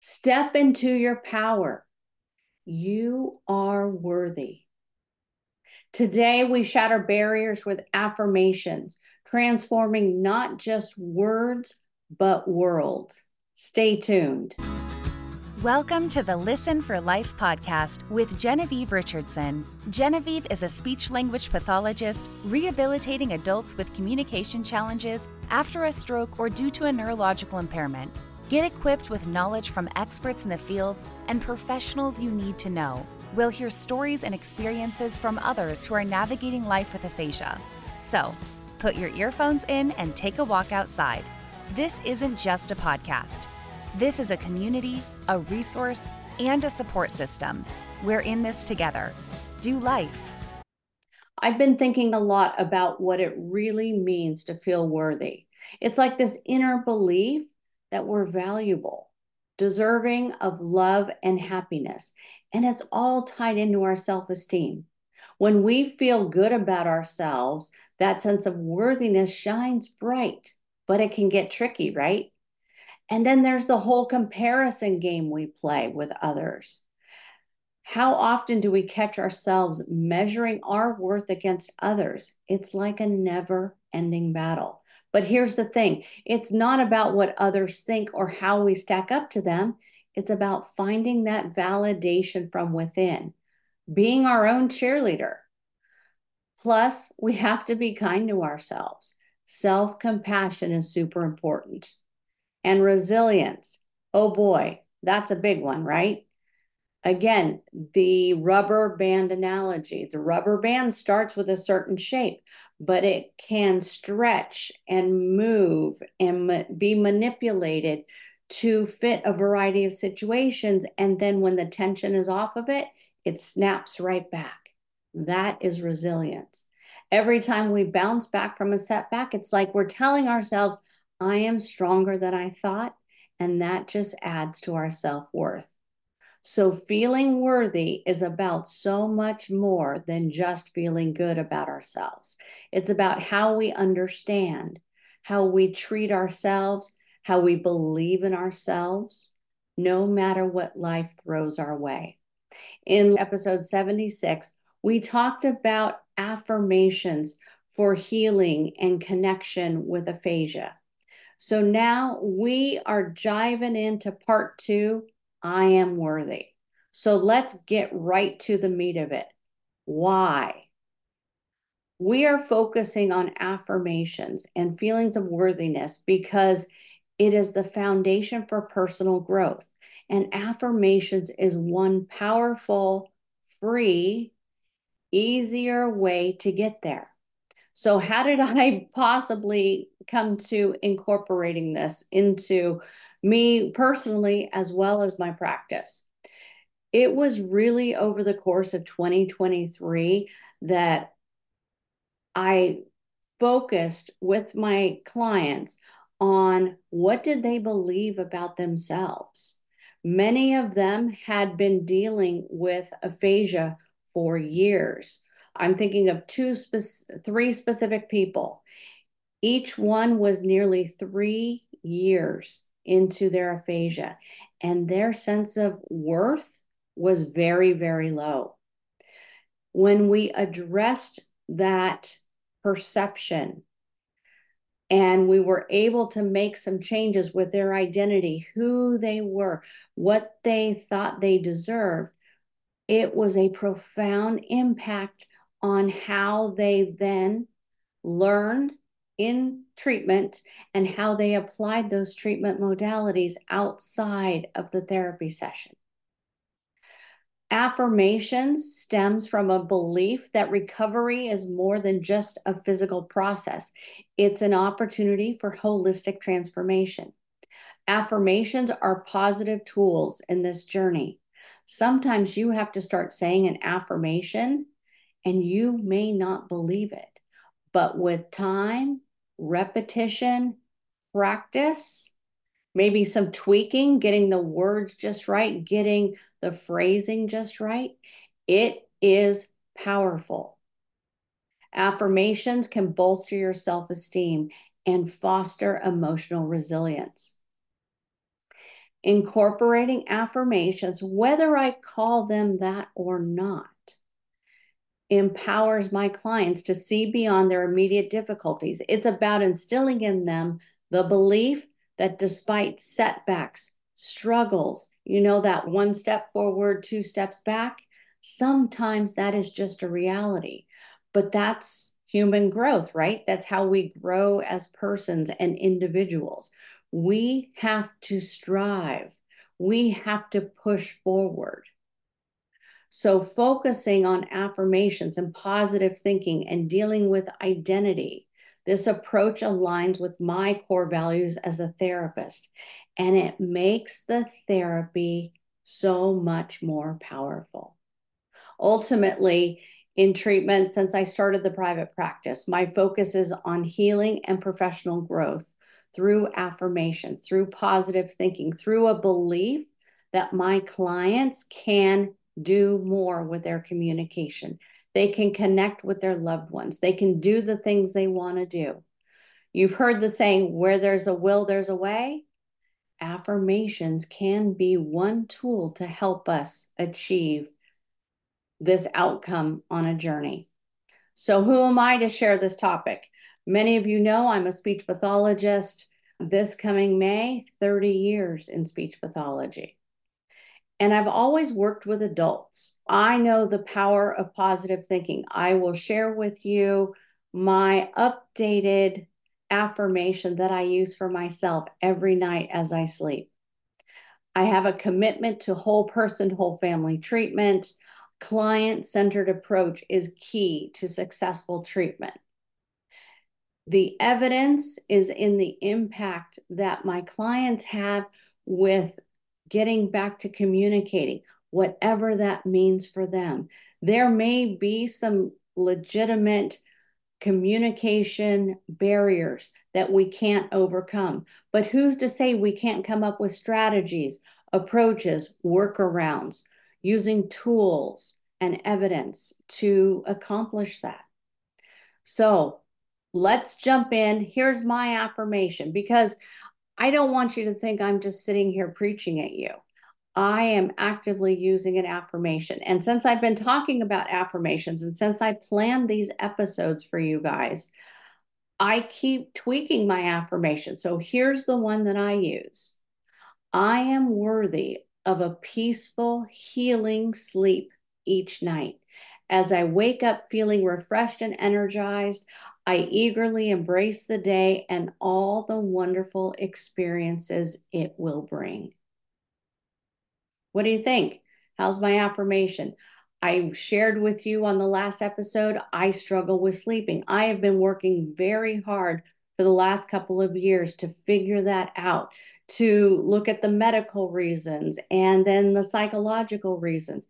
Step into your power. You are worthy. Today, we shatter barriers with affirmations, transforming not just words, but worlds. Stay tuned. Welcome to the Listen for Life podcast with Genevieve Richardson. Genevieve is a speech language pathologist rehabilitating adults with communication challenges after a stroke or due to a neurological impairment. Get equipped with knowledge from experts in the field and professionals you need to know. We'll hear stories and experiences from others who are navigating life with aphasia. So, put your earphones in and take a walk outside. This isn't just a podcast. This is a community, a resource, and a support system. We're in this together. Do life. I've been thinking a lot about what it really means to feel worthy. It's like this inner belief that we're valuable, deserving of love and happiness. And it's all tied into our self esteem. When we feel good about ourselves, that sense of worthiness shines bright, but it can get tricky, right? And then there's the whole comparison game we play with others. How often do we catch ourselves measuring our worth against others? It's like a never ending battle. But here's the thing it's not about what others think or how we stack up to them. It's about finding that validation from within, being our own cheerleader. Plus, we have to be kind to ourselves. Self compassion is super important. And resilience. Oh boy, that's a big one, right? Again, the rubber band analogy. The rubber band starts with a certain shape, but it can stretch and move and be manipulated to fit a variety of situations. And then when the tension is off of it, it snaps right back. That is resilience. Every time we bounce back from a setback, it's like we're telling ourselves, I am stronger than I thought. And that just adds to our self worth. So, feeling worthy is about so much more than just feeling good about ourselves. It's about how we understand, how we treat ourselves, how we believe in ourselves, no matter what life throws our way. In episode 76, we talked about affirmations for healing and connection with aphasia. So now we are jiving into part two I am worthy. So let's get right to the meat of it. Why? We are focusing on affirmations and feelings of worthiness because it is the foundation for personal growth. And affirmations is one powerful, free, easier way to get there. So, how did I possibly come to incorporating this into me personally as well as my practice. It was really over the course of 2023 that I focused with my clients on what did they believe about themselves. Many of them had been dealing with aphasia for years. I'm thinking of two three specific people. Each one was nearly 3 years into their aphasia, and their sense of worth was very, very low. When we addressed that perception and we were able to make some changes with their identity, who they were, what they thought they deserved, it was a profound impact on how they then learned in treatment and how they applied those treatment modalities outside of the therapy session. Affirmations stems from a belief that recovery is more than just a physical process. It's an opportunity for holistic transformation. Affirmations are positive tools in this journey. Sometimes you have to start saying an affirmation and you may not believe it. But with time repetition, practice, maybe some tweaking, getting the words just right, getting the phrasing just right. It is powerful. Affirmations can bolster your self esteem and foster emotional resilience. incorporating affirmations, whether I call them that or not, empowers my clients to see beyond their immediate difficulties. It's about instilling in them the belief that despite setbacks, struggles, you know, that one step forward, two steps back, sometimes that is just a reality. But that's human growth, right? That's how we grow as persons and individuals. We have to strive, we have to push forward. So, focusing on affirmations and positive thinking and dealing with identity, this approach aligns with my core values as a therapist, and it makes the therapy so much more powerful. Ultimately, in treatment, since I started the private practice, my focus is on healing and professional growth through affirmation, through positive thinking, through a belief that my clients can do more with their communication. They can connect with their loved ones. They can do the things they want to do. You've heard the saying, where there's a will, there's a way. Affirmations can be one tool to help us achieve this outcome on a journey. So, who am I to share this topic? Many of you know I'm a speech pathologist. This coming May, 30 years in speech pathology. And I've always worked with adults. I know the power of positive thinking. I will share with you my updated affirmation that I use for myself every night as I sleep. I have a commitment to whole person, whole family treatment. Client centered approach is key to successful treatment. The evidence is in the impact that my clients have with getting back to communicating, whatever that means for them. There may be some legitimate communication barriers that we can't overcome, but who's to say we can't come up with strategies, approaches, workarounds, using tools and evidence to accomplish that? So, let's jump in. Here's my affirmation because I don't want you to think I'm just sitting here preaching at you. I am actively using an affirmation. And since I've been talking about affirmations and since I planned these episodes for you guys, I keep tweaking my affirmation. So here's the one that I use I am worthy of a peaceful, healing sleep each night. As I wake up feeling refreshed and energized, I eagerly embrace the day and all the wonderful experiences it will bring. What do you think? How's my affirmation? I shared with you on the last episode, I struggle with sleeping. I have been working very hard for the last couple of years to figure that out, to look at the medical reasons and then the psychological reasons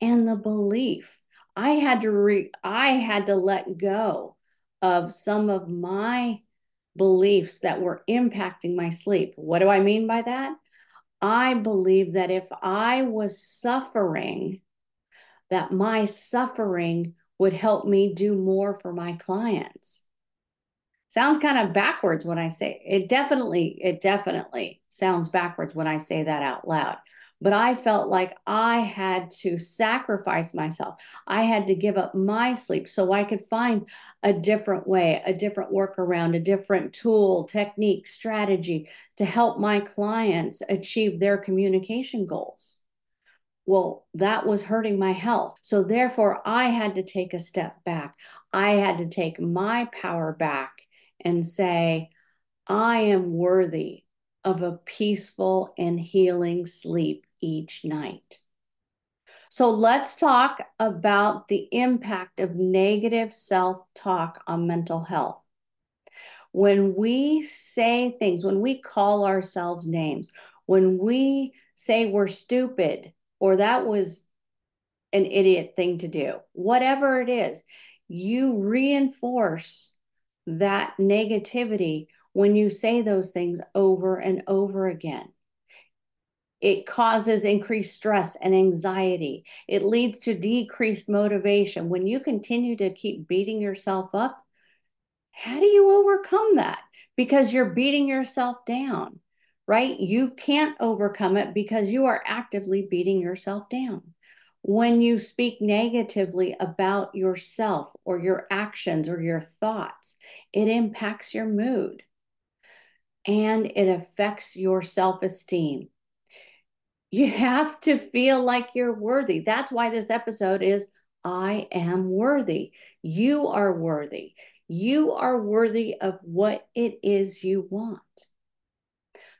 and the belief. I had to re- I had to let go of some of my beliefs that were impacting my sleep. What do I mean by that? I believe that if I was suffering, that my suffering would help me do more for my clients. Sounds kind of backwards when I say it definitely it definitely sounds backwards when I say that out loud but I felt like I had to sacrifice myself. I had to give up my sleep so I could find a different way, a different workaround, a different tool, technique, strategy to help my clients achieve their communication goals. Well, that was hurting my health. So, therefore, I had to take a step back. I had to take my power back and say, I am worthy of a peaceful and healing sleep each night. So let's talk about the impact of negative self talk on mental health. When we say things, when we call ourselves names, when we say we're stupid or that was an idiot thing to do, whatever it is, you reinforce that negativity when you say those things over and over again. It causes increased stress and anxiety. It leads to decreased motivation. When you continue to keep beating yourself up, how do you overcome that? Because you're beating yourself down, right? You can't overcome it because you are actively beating yourself down. When you speak negatively about yourself or your actions or your thoughts, it impacts your mood and it affects your self esteem. You have to feel like you're worthy. That's why this episode is I am worthy. You are worthy. You are worthy of what it is you want.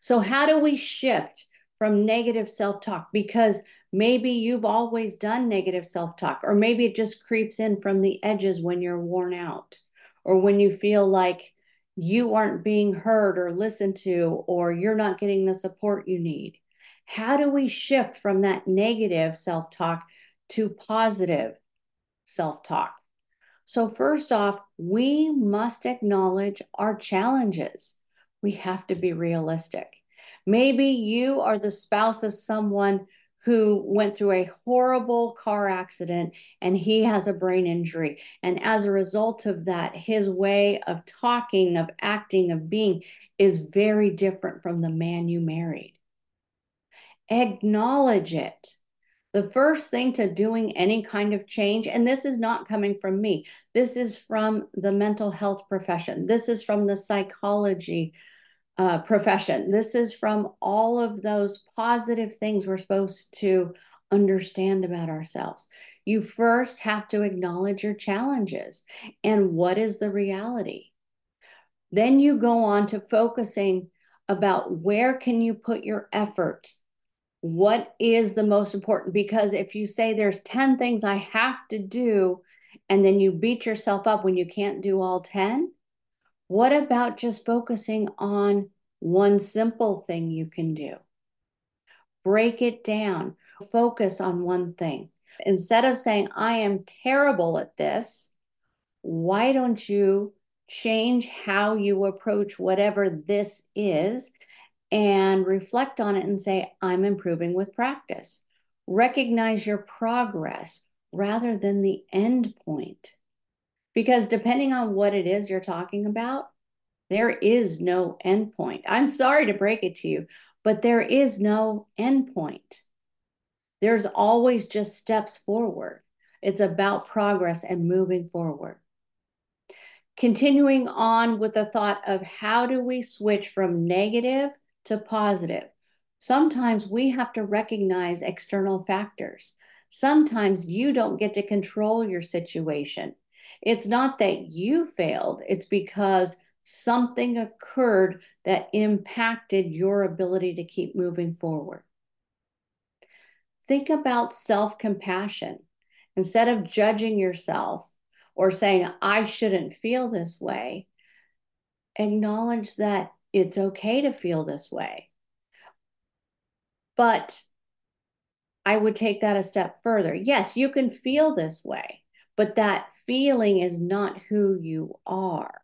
So, how do we shift from negative self talk? Because maybe you've always done negative self talk, or maybe it just creeps in from the edges when you're worn out, or when you feel like you aren't being heard or listened to, or you're not getting the support you need. How do we shift from that negative self talk to positive self talk? So, first off, we must acknowledge our challenges. We have to be realistic. Maybe you are the spouse of someone who went through a horrible car accident and he has a brain injury. And as a result of that, his way of talking, of acting, of being is very different from the man you married. Acknowledge it. The first thing to doing any kind of change, and this is not coming from me, this is from the mental health profession, this is from the psychology uh, profession. This is from all of those positive things we're supposed to understand about ourselves. You first have to acknowledge your challenges and what is the reality. Then you go on to focusing about where can you put your effort what is the most important because if you say there's 10 things i have to do and then you beat yourself up when you can't do all 10 what about just focusing on one simple thing you can do? Break it down, focus on one thing. Instead of saying, I am terrible at this, why don't you change how you approach whatever this is and reflect on it and say, I'm improving with practice? Recognize your progress rather than the end point. Because depending on what it is you're talking about, there is no end point. I'm sorry to break it to you, but there is no end point. There's always just steps forward. It's about progress and moving forward. Continuing on with the thought of how do we switch from negative to positive? Sometimes we have to recognize external factors. Sometimes you don't get to control your situation. It's not that you failed, it's because something occurred that impacted your ability to keep moving forward. Think about self compassion. Instead of judging yourself or saying, I shouldn't feel this way, acknowledge that it's okay to feel this way. But I would take that a step further. Yes, you can feel this way, but that feeling is not who you are.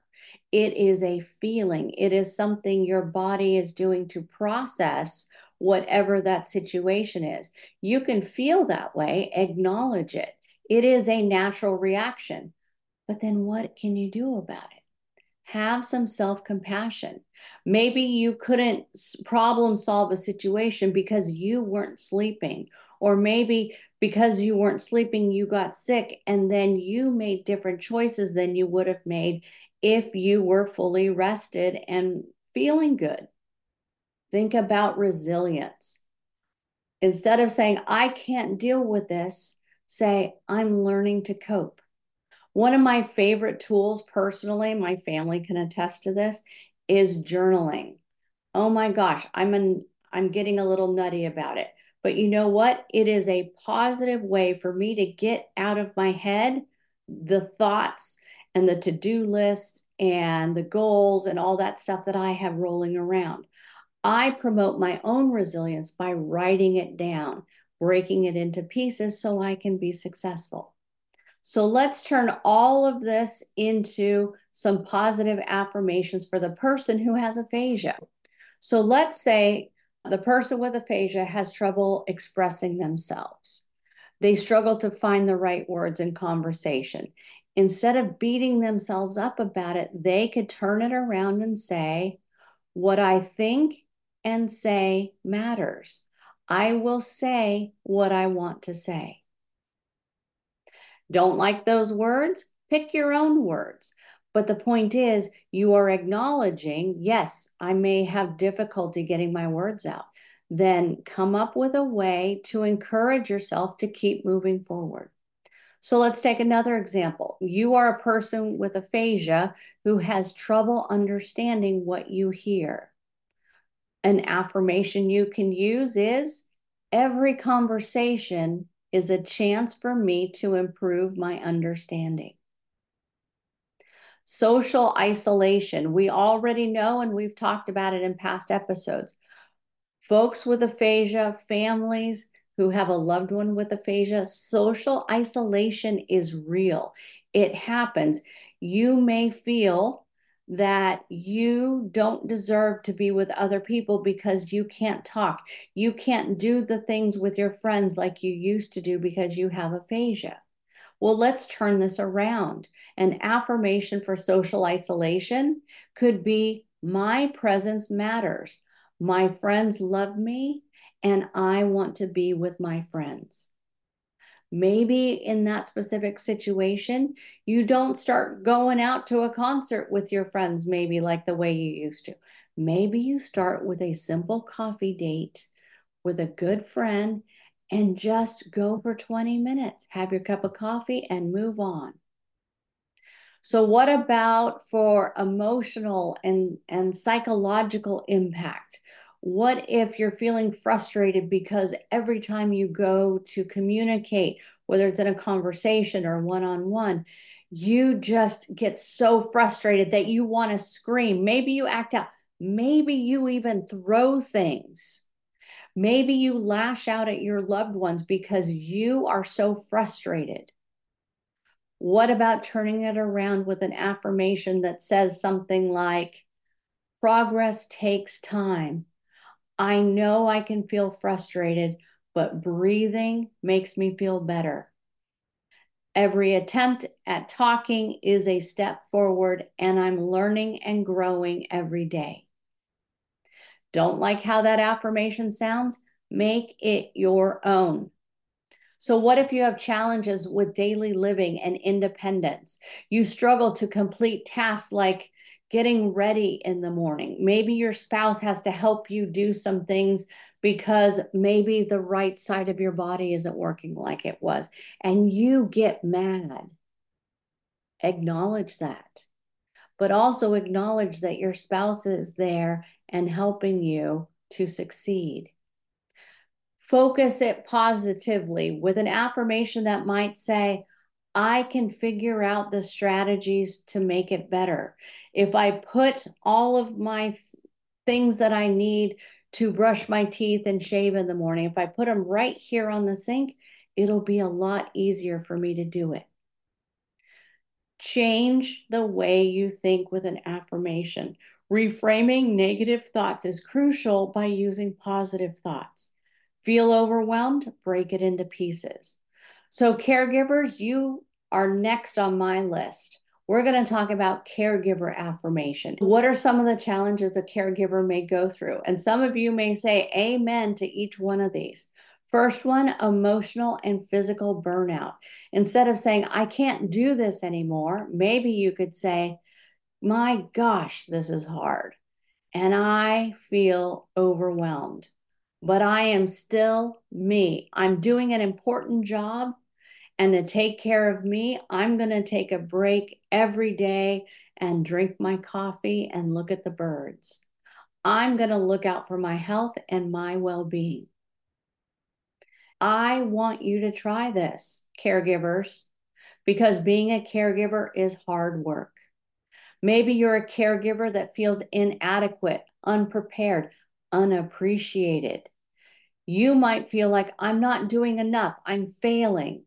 It is a feeling, it is something your body is doing to process whatever that situation is. You can feel that way, acknowledge it. It is a natural reaction. But then what can you do about it? Have some self compassion. Maybe you couldn't problem solve a situation because you weren't sleeping, or maybe because you weren't sleeping, you got sick, and then you made different choices than you would have made if you were fully rested and feeling good. Think about resilience. Instead of saying, I can't deal with this, say, I'm learning to cope. One of my favorite tools personally, my family can attest to this, is journaling. Oh my gosh, I'm an, I'm getting a little nutty about it. But you know what? It is a positive way for me to get out of my head the thoughts and the to do list and the goals and all that stuff that I have rolling around. I promote my own resilience by writing it down, breaking it into pieces so I can be successful. So let's turn all of this into some positive affirmations for the person who has aphasia. So let's say the person with aphasia has trouble expressing themselves. They struggle to find the right words in conversation instead of beating themselves up about it, they could turn it around and say, What I think and say matters. I will say what I want to say. Don't like those words? Pick your own words. But the point is, you are acknowledging, yes, I may have difficulty getting my words out. Then come up with a way to encourage yourself to keep moving forward. So let's take another example. You are a person with aphasia who has trouble understanding what you hear. An affirmation you can use is every conversation is a chance for me to improve my understanding. Social isolation. We already know, and we've talked about it in past episodes. Folks with aphasia, families who have a loved one with aphasia, social isolation is real. It happens. You may feel that you don't deserve to be with other people because you can't talk. You can't do the things with your friends like you used to do because you have aphasia. Well, let's turn this around. An affirmation for social isolation could be My presence matters. My friends love me, and I want to be with my friends. Maybe in that specific situation, you don't start going out to a concert with your friends, maybe like the way you used to. Maybe you start with a simple coffee date with a good friend and just go for 20 minutes, have your cup of coffee, and move on. So, what about for emotional and, and psychological impact? What if you're feeling frustrated because every time you go to communicate, whether it's in a conversation or one on one, you just get so frustrated that you want to scream? Maybe you act out, maybe you even throw things. Maybe you lash out at your loved ones because you are so frustrated. What about turning it around with an affirmation that says something like, Progress takes time. I know I can feel frustrated, but breathing makes me feel better. Every attempt at talking is a step forward, and I'm learning and growing every day. Don't like how that affirmation sounds? Make it your own. So, what if you have challenges with daily living and independence? You struggle to complete tasks like getting ready in the morning. Maybe your spouse has to help you do some things because maybe the right side of your body isn't working like it was, and you get mad. Acknowledge that, but also acknowledge that your spouse is there and helping you to succeed. Focus it positively with an affirmation that might say, I can figure out the strategies to make it better. If I put all of my th- things that I need to brush my teeth and shave in the morning, if I put them right here on the sink, it'll be a lot easier for me to do it. Change the way you think with an affirmation. Reframing negative thoughts is crucial by using positive thoughts. Feel overwhelmed? Break it into pieces. So, caregivers, you are next on my list. We're going to talk about caregiver affirmation. What are some of the challenges a caregiver may go through? And some of you may say amen to each one of these. First one, emotional and physical burnout. Instead of saying, I can't do this anymore, maybe you could say, My gosh, this is hard. And I feel overwhelmed, but I am still me. I'm doing an important job and to take care of me, I'm going to take a break every day and drink my coffee and look at the birds. I'm going to look out for my health and my well being. I want you to try this, caregivers, because being a caregiver is hard work. Maybe you're a caregiver that feels inadequate, unprepared, unappreciated. You might feel like I'm not doing enough, I'm failing.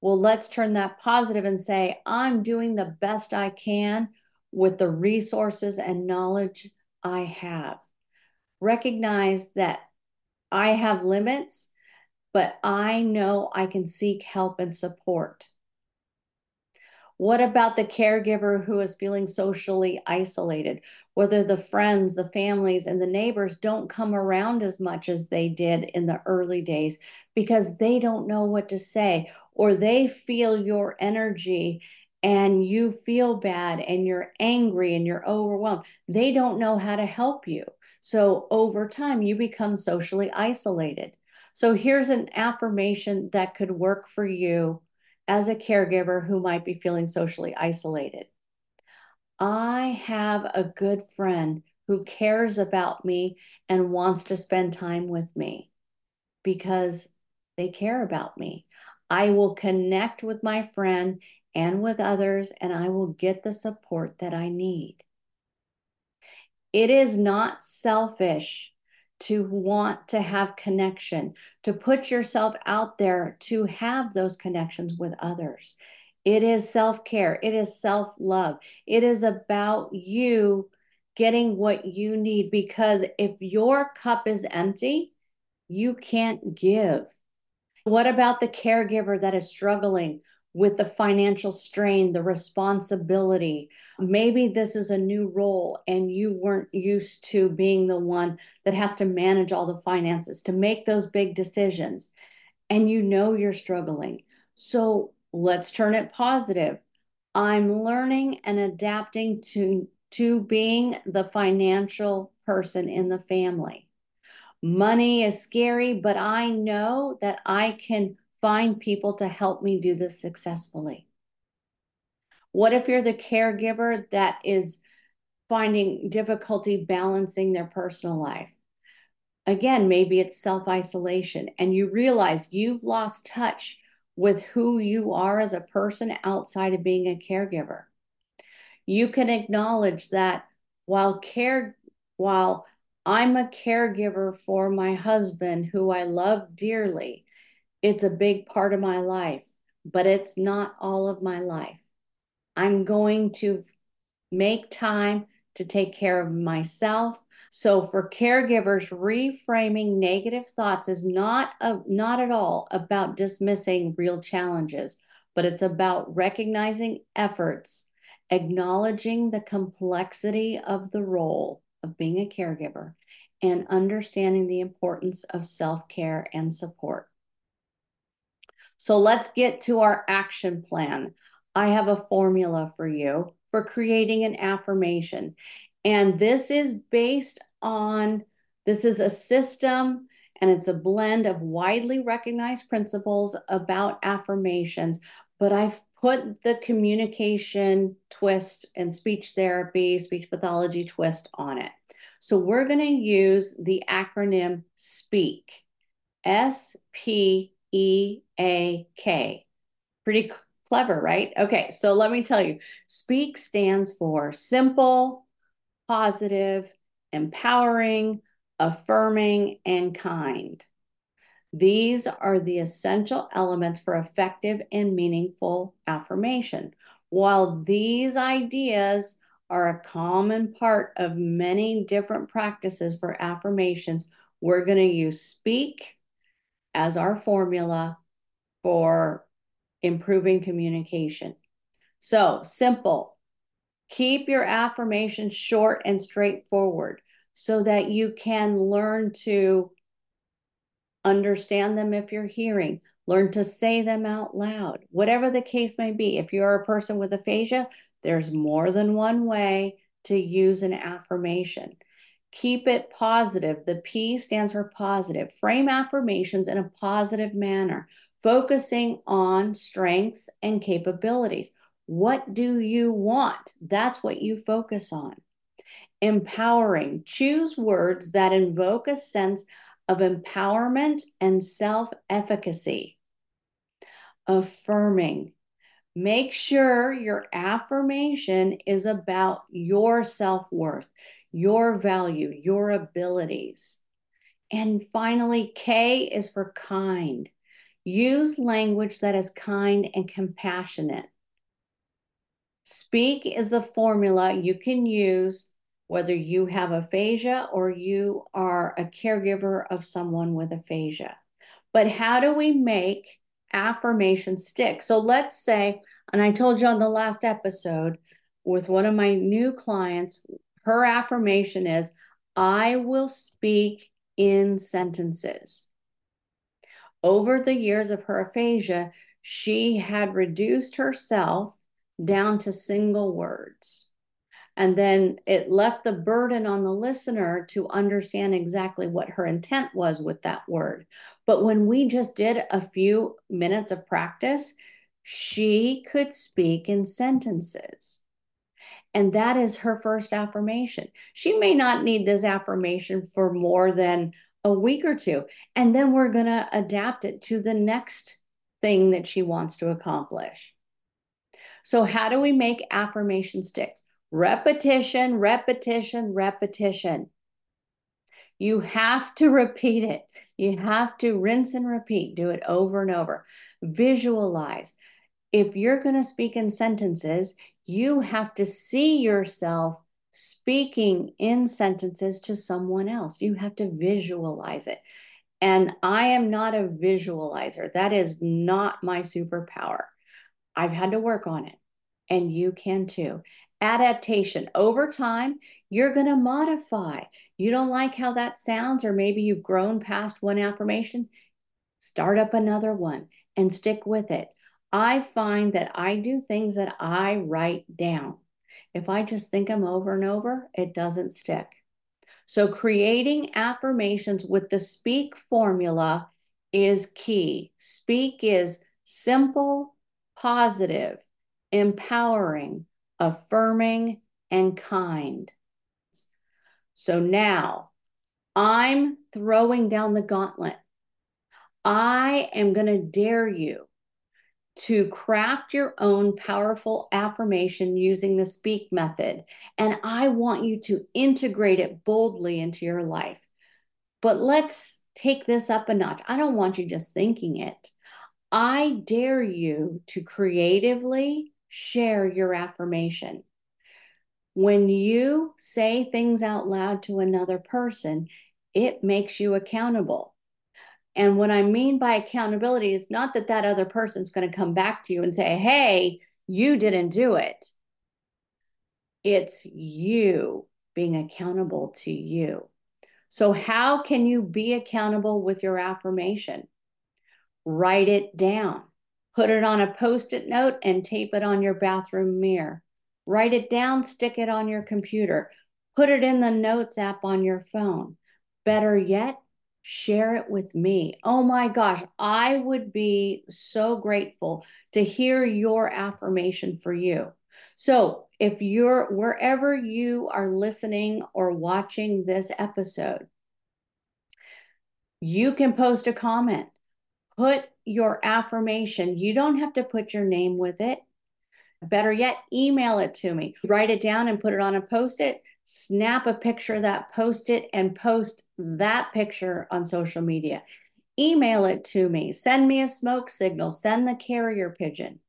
Well, let's turn that positive and say, I'm doing the best I can with the resources and knowledge I have. Recognize that I have limits, but I know I can seek help and support. What about the caregiver who is feeling socially isolated? Whether the friends, the families, and the neighbors don't come around as much as they did in the early days because they don't know what to say, or they feel your energy and you feel bad and you're angry and you're overwhelmed. They don't know how to help you. So over time, you become socially isolated. So here's an affirmation that could work for you as a caregiver who might be feeling socially isolated. I have a good friend who cares about me and wants to spend time with me because they care about me. I will connect with my friend and with others, and I will get the support that I need. It is not selfish to want to have connection, to put yourself out there to have those connections with others. It is self care, it is self love, it is about you getting what you need because if your cup is empty, you can't give. What about the caregiver that is struggling with the financial strain, the responsibility. Maybe this is a new role and you weren't used to being the one that has to manage all the finances, to make those big decisions, and you know you're struggling. So let's turn it positive. I'm learning and adapting to, to being the financial person in the family. Money is scary, but I know that I can find people to help me do this successfully? What if you're the caregiver that is finding difficulty balancing their personal life? Again, maybe it's self isolation, and you realize you've lost touch with who you are as a person outside of being a caregiver. You can acknowledge that while care, while I'm a caregiver for my husband, who I love dearly, it's a big part of my life, but it's not all of my life. I'm going to make time to take care of myself. So for caregivers, reframing negative thoughts is not a, not at all about dismissing real challenges, but it's about recognizing efforts, acknowledging the complexity of the role of being a caregiver, and understanding the importance of self-care and support. So let's get to our action plan. I have a formula for you for creating an affirmation. And this is based on, this is a system and it's a blend of widely recognized principles about affirmations, but I've put the communication twist and speech therapy, speech pathology twist on it. So we're going to use the acronym SPEAK, S P E A K. Pretty clever, right? Okay, so let me tell you SPEAK stands for simple, positive, empowering, affirming, and kind. These are the essential elements for effective and meaningful affirmation. While these ideas are a common part of many different practices for affirmations, we're going to use speak, as our formula for improving communication. So simple. Keep your affirmations short and straightforward so that you can learn to understand them if you're hearing, learn to say them out loud, whatever the case may be. If you're a person with aphasia, there's more than one way to use an affirmation. Keep it positive. The P stands for positive. Frame affirmations in a positive manner, focusing on strengths and capabilities. What do you want? That's what you focus on. Empowering. Choose words that invoke a sense of empowerment and self efficacy. Affirming. Make sure your affirmation is about your self worth, your value, your abilities. And finally, K is for kind. Use language that is kind and compassionate. Speak is the formula you can use whether you have aphasia or you are a caregiver of someone with aphasia. But how do we make affirmation stick? So let's say And I told you on the last episode with one of my new clients, her affirmation is, I will speak in sentences. Over the years of her aphasia, she had reduced herself down to single words. And then it left the burden on the listener to understand exactly what her intent was with that word. But when we just did a few minutes of practice, she could speak in sentences. And that is her first affirmation. She may not need this affirmation for more than a week or two. And then we're going to adapt it to the next thing that she wants to accomplish. So, how do we make affirmation sticks? Repetition, repetition, repetition. You have to repeat it. You have to rinse and repeat, do it over and over. Visualize. If you're going to speak in sentences, you have to see yourself speaking in sentences to someone else. You have to visualize it. And I am not a visualizer. That is not my superpower. I've had to work on it, and you can too. Adaptation over time, you're going to modify. You don't like how that sounds, or maybe you've grown past one affirmation, start up another one and stick with it. I find that I do things that I write down. If I just think them over and over, it doesn't stick. So, creating affirmations with the speak formula is key. Speak is simple, positive, empowering, affirming, and kind. So now I'm throwing down the gauntlet. I am going to dare you to craft your own powerful affirmation using the speak method. And I want you to integrate it boldly into your life. But let's take this up a notch. I don't want you just thinking it. I dare you to creatively share your affirmation. When you say things out loud to another person, it makes you accountable. And what I mean by accountability is not that that other person's going to come back to you and say, hey, you didn't do it. It's you being accountable to you. So, how can you be accountable with your affirmation? Write it down, put it on a post it note, and tape it on your bathroom mirror. Write it down, stick it on your computer, put it in the notes app on your phone. Better yet, share it with me. Oh my gosh, I would be so grateful to hear your affirmation for you. So, if you're wherever you are listening or watching this episode, you can post a comment. Put your affirmation. You don't have to put your name with it. Better yet, email it to me. Write it down and put it on a post it. Snap a picture of that, post it, and post that picture on social media. Email it to me. Send me a smoke signal. Send the carrier pigeon.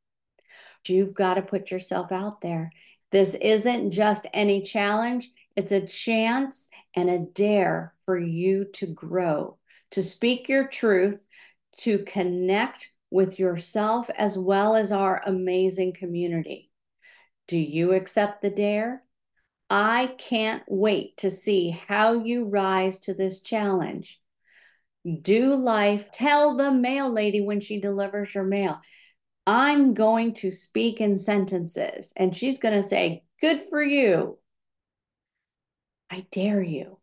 You've got to put yourself out there. This isn't just any challenge, it's a chance and a dare for you to grow, to speak your truth, to connect with yourself as well as our amazing community. Do you accept the dare? I can't wait to see how you rise to this challenge. Do life, tell the mail lady when she delivers your mail, I'm going to speak in sentences. And she's going to say, Good for you. I dare you.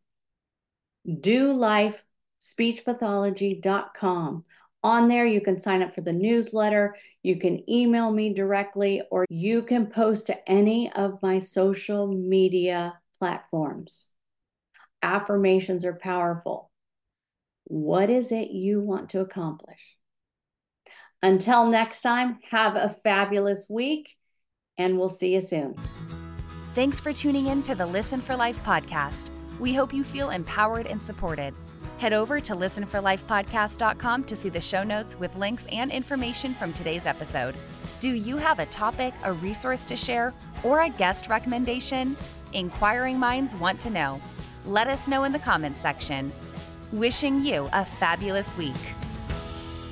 Do life speechpathology.com. On there, you can sign up for the newsletter, you can email me directly, or you can post to any of my social media platforms. Affirmations are powerful. What is it you want to accomplish? Until next time, have a fabulous week, and we'll see you soon. Thanks for tuning in to the Listen for Life podcast. We hope you feel empowered and supported. Head over to listenforlifepodcast.com to see the show notes with links and information from today's episode. Do you have a topic, a resource to share, or a guest recommendation? Inquiring minds want to know. Let us know in the comments section. Wishing you a fabulous week.